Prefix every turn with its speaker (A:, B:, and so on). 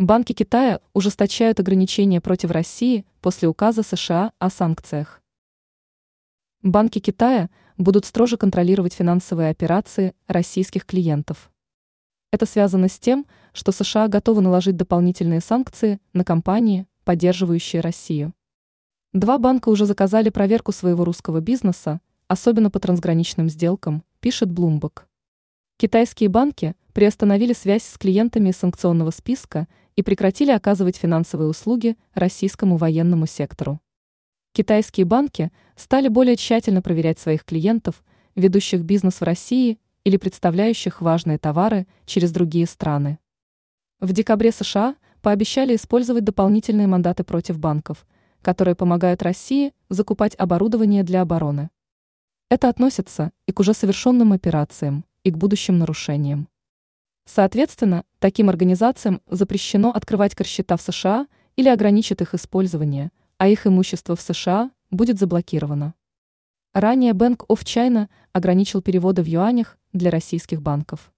A: Банки Китая ужесточают ограничения против России после указа США о санкциях. Банки Китая будут строже контролировать финансовые операции российских клиентов. Это связано с тем, что США готовы наложить дополнительные санкции на компании, поддерживающие Россию. Два банка уже заказали проверку своего русского бизнеса, особенно по трансграничным сделкам, пишет Bloomberg. Китайские банки приостановили связь с клиентами санкционного списка и прекратили оказывать финансовые услуги российскому военному сектору. Китайские банки стали более тщательно проверять своих клиентов, ведущих бизнес в России или представляющих важные товары через другие страны. В декабре США пообещали использовать дополнительные мандаты против банков, которые помогают России закупать оборудование для обороны. Это относится и к уже совершенным операциям, и к будущим нарушениям. Соответственно, таким организациям запрещено открывать корсчета в США или ограничит их использование, а их имущество в США будет заблокировано. Ранее Bank of China ограничил переводы в юанях для российских банков.